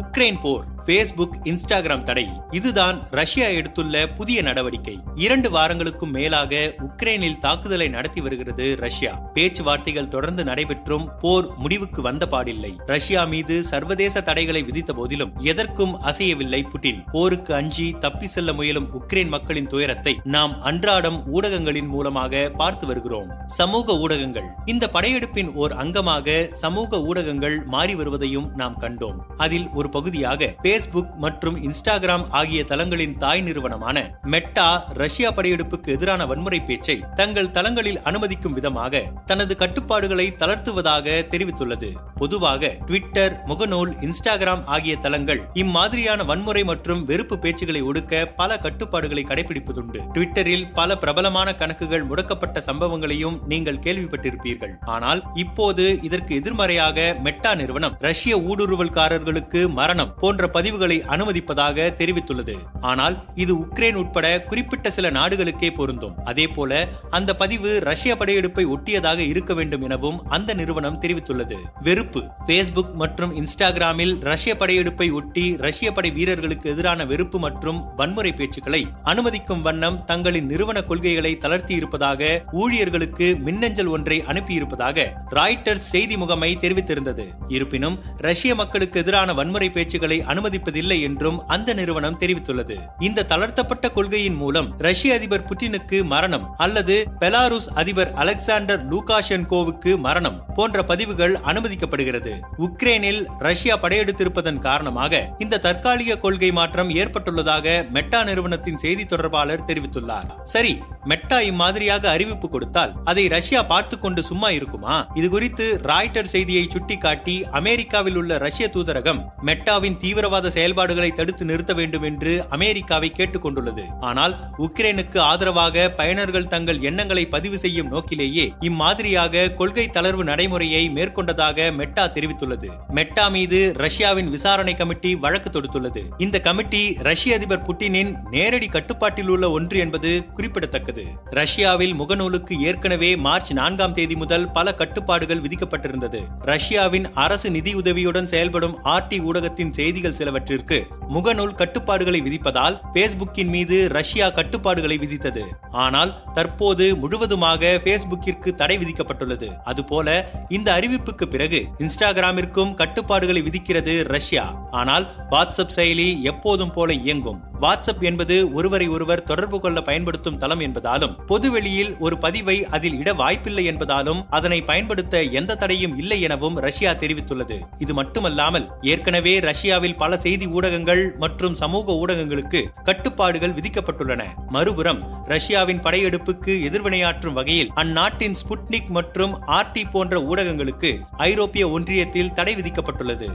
Ukraine போர் Facebook Instagram தடை. இதுதான் Russia எடுத்துள்ள புதிய நடவடிக்கை. இரண்டு வாரங்களுக்கும் மேலாக உக்ரைனில் தாக்குதலை நடத்தி வருகிறது ரஷ்யா. பேச்சுவார்த்தைகள் தொடர்ந்து நடைபெற்றும் போர் முடிவுக்கு வந்த பாடில்லை ரஷ்யா மீது சர்வதேச தடைகளை விதித்த போதிலும் எதற்கும் அசையவில்லை புட்டின். போருக்கு அஞ்சி தப்பி செல்ல முயலும் உக்ரைன் மக்களின் துயரத்தை நாம் அன்றாடம் ஊடகங்களின் மூலமாக பார்த்து வருகிறோம். சமூக ஊடகங்கள். இந்த படையெடுப்பின் ஓர் அங்கமாக சமூக ஊடகங்கள் மாறி வருவதையும் நாம் கண்டோம். அதில் ஒரு பகுதியாக பேஸ்புக் மற்றும் இன்ஸ்டாகிராம் ஆகிய தளங்களின் தாய் நிறுவனமான மெட்டா ரஷ்யா படையெடுப்புக்கு எதிரான வன்முறை பேச்சை தங்கள் தளங்களில் அனுமதிக்கும் விதமாக தனது கட்டுப்பாடுகளை தளர்த்துவதாக தெரிவித்துள்ளது. பொதுவாக ட்விட்டர் முகநூல் இன்ஸ்டாகிராம் ஆகிய தளங்கள் இம்மாதிரியான வன்முறை மற்றும் வெறுப்பு பேச்சுகளை ஒடுக்க பல கட்டுப்பாடுகளை கடைபிடிப்பதுண்டு. ட்விட்டரில் பல பிரபலமான கணக்குகள் முடக்கப்பட்ட சம்பவங்களையும் நீங்கள் கேள்விப்பட்டிருப்பீர்கள். ஆனால் இப்போது இதற்கு எதிர்மறையாக மெட்டா நிறுவனம் ரஷ்ய ஊடுருவல்காரர்களுக்கு மரணம் போன்ற பதிவுகளை அனுமதிப்பதாக தெரிவித்துள்ளது. ஆனால் இது உக்ரைன் உட்பட குறிப்பிட்ட சில நாடுகளுக்கே பொருந்தும். அதே போல அந்த பதிவு ரஷ்ய படையெடுப்பை ஒட்டியதாக இருக்க வேண்டும் எனவும் அந்த நிறுவனம் தெரிவித்துள்ளது. வெறுப்பு பேஸ்புக் மற்றும் இன்ஸ்டாகிராமில் ரஷ்ய படையெடுப்பை ஒட்டி ரஷ்ய படை வீரர்களுக்கு எதிரான வெறுப்பு மற்றும் வன்முறை பேச்சுக்களை அனுமதிக்கும் வண்ணம் தங்களின் நிறுவன கொள்கைகளை தளர்த்தி இருப்பதாக ஊழியர்களுக்கு மின்னஞ்சல் ஒன்றை அனுப்பியிருப்பதாக ராய்டர்ஸ் செய்தி முகமை தெரிவித்திருந்தது. இருப்பினும் ரஷ்ய மக்களுக்கு எதிரான வன்முறை பேச்சுக்களை அனுமதிப்பதில்லை என்றும் அந்த நிறுவனம் தெரிவித்துள்ளது. இந்த தளர்த்தப்பட்ட கொள்கையின் மூலம் ரஷ்ய அதிபர் புட்டினுக்கு மரணம் அல்லது பெலாருஸ் அதிபர் அலெக்சாண்டர் லூகாஷென்கோவுக்கு மரணம் போன்ற பதிவுகள் அனுமதிக்கப்படுகிறது. உக்ரைனில் ரஷ்யா படையெடுத்திருப்பதன் காரணமாக இந்த தற்காலிக கொள்கை மாற்றம் ஏற்பட்டுள்ளதாக மெட்டா நிறுவனத்தின் செய்தி தொடர்பாளர் தெரிவித்துள்ளார். சரி மெட்டா இம்மாதிரியாக அறிவிப்பு கொடுத்தால் அதை ரஷ்யா பார்த்து கொண்டு சும்மா இருக்குமா? இது குறித்து ராய்டர் செய்தியை சுட்டிக்காட்டி அமெரிக்காவில் உள்ள ரஷ்ய தூதரகம் மெட்டாவின் தீவிரவாத செயல்பாடுகளை தடுத்து நிறுத்த வேண்டும் என்று அமெரிக்காவை கேட்டுக் கொண்டுள்ளது ஆனால் உக்ரைனுக்கு ஆதரவாக பயனர்கள் தங்கள் எண்ணங்களை பதிவு செய்யும் நோக்கிலேயே இம்மாதிரியாக கொள்கை தளர்வு நடைமுறையை மேற்கொண்டதாக மெட்டா தெரிவித்துள்ளது. மெட்டா மீது ரஷ்யாவின் விசாரணை கமிட்டி வழக்கு தொடுத்துள்ளது. இந்த கமிட்டி ரஷ்ய அதிபர் புட்டினின் நேரடி கட்டுப்பாட்டில் உள்ள ஒன்று என்பது குறிப்பிடத்தக்கது. ரஷ்யாவில் முகநூலுக்கு ஏற்கனவே மார்ச் நான்காம் தேதி முதல் பல கட்டுப்பாடுகள் விதிக்கப்பட்டிருந்தது. ரஷ்யாவின் அரசு நிதியுதவியுடன் செயல்படும் ஆர்டி ஊடக ஊடகத்தின் செய்திகள் சிலவற்றிற்கு முகநூல் கட்டுப்பாடுகளை விதிப்பதால் பேஸ்புக்கின் மீது ரஷ்யா கட்டுப்பாடுகளை விதித்தது. ஆனால் தற்போது முழுவதுமாக பேஸ்புக்கிற்கு தடை விதிக்கப்பட்டுள்ளது. அதுபோல இந்த அறிவிப்புக்கு பிறகு இன்ஸ்டாகிராமிற்கும் கட்டுப்பாடுகளை விதிக்கிறது ரஷ்யா. ஆனால் வாட்ஸ்அப் செயலி எப்போதும் போல இயங்கும். வாட்ஸ்அப் என்பது ஒருவரை ஒருவர் தொடர்பு கொள்ள பயன்படுத்தும் தளம் என்பதாலும் பொதுவெளியில் ஒரு பதிவை அதில் இட வாய்ப்பில்லை என்பதாலும் அதனை பயன்படுத்த எந்த தடையும் இல்லை எனவும் ரஷ்யா தெரிவித்துள்ளது. இது மட்டுமல்லாமல் ஏற்கனவே ரஷ்யாவில் பல செய்தி ஊடகங்கள் ஊடகங்கள் மற்றும் சமூக ஊடகங்களுக்கு கட்டுப்பாடுகள் விதிக்கப்பட்டுள்ளன. மறுபுறம் ரஷ்யாவின் படையெடுப்புக்கு எதிர்வினையாற்றும் வகையில் அந்நாட்டின் ஸ்புட்னிக் மற்றும் ஆர்டி போன்ற ஊடகங்களுக்கு ஐரோப்பிய ஒன்றியத்தில் தடை விதிக்கப்பட்டுள்ளது.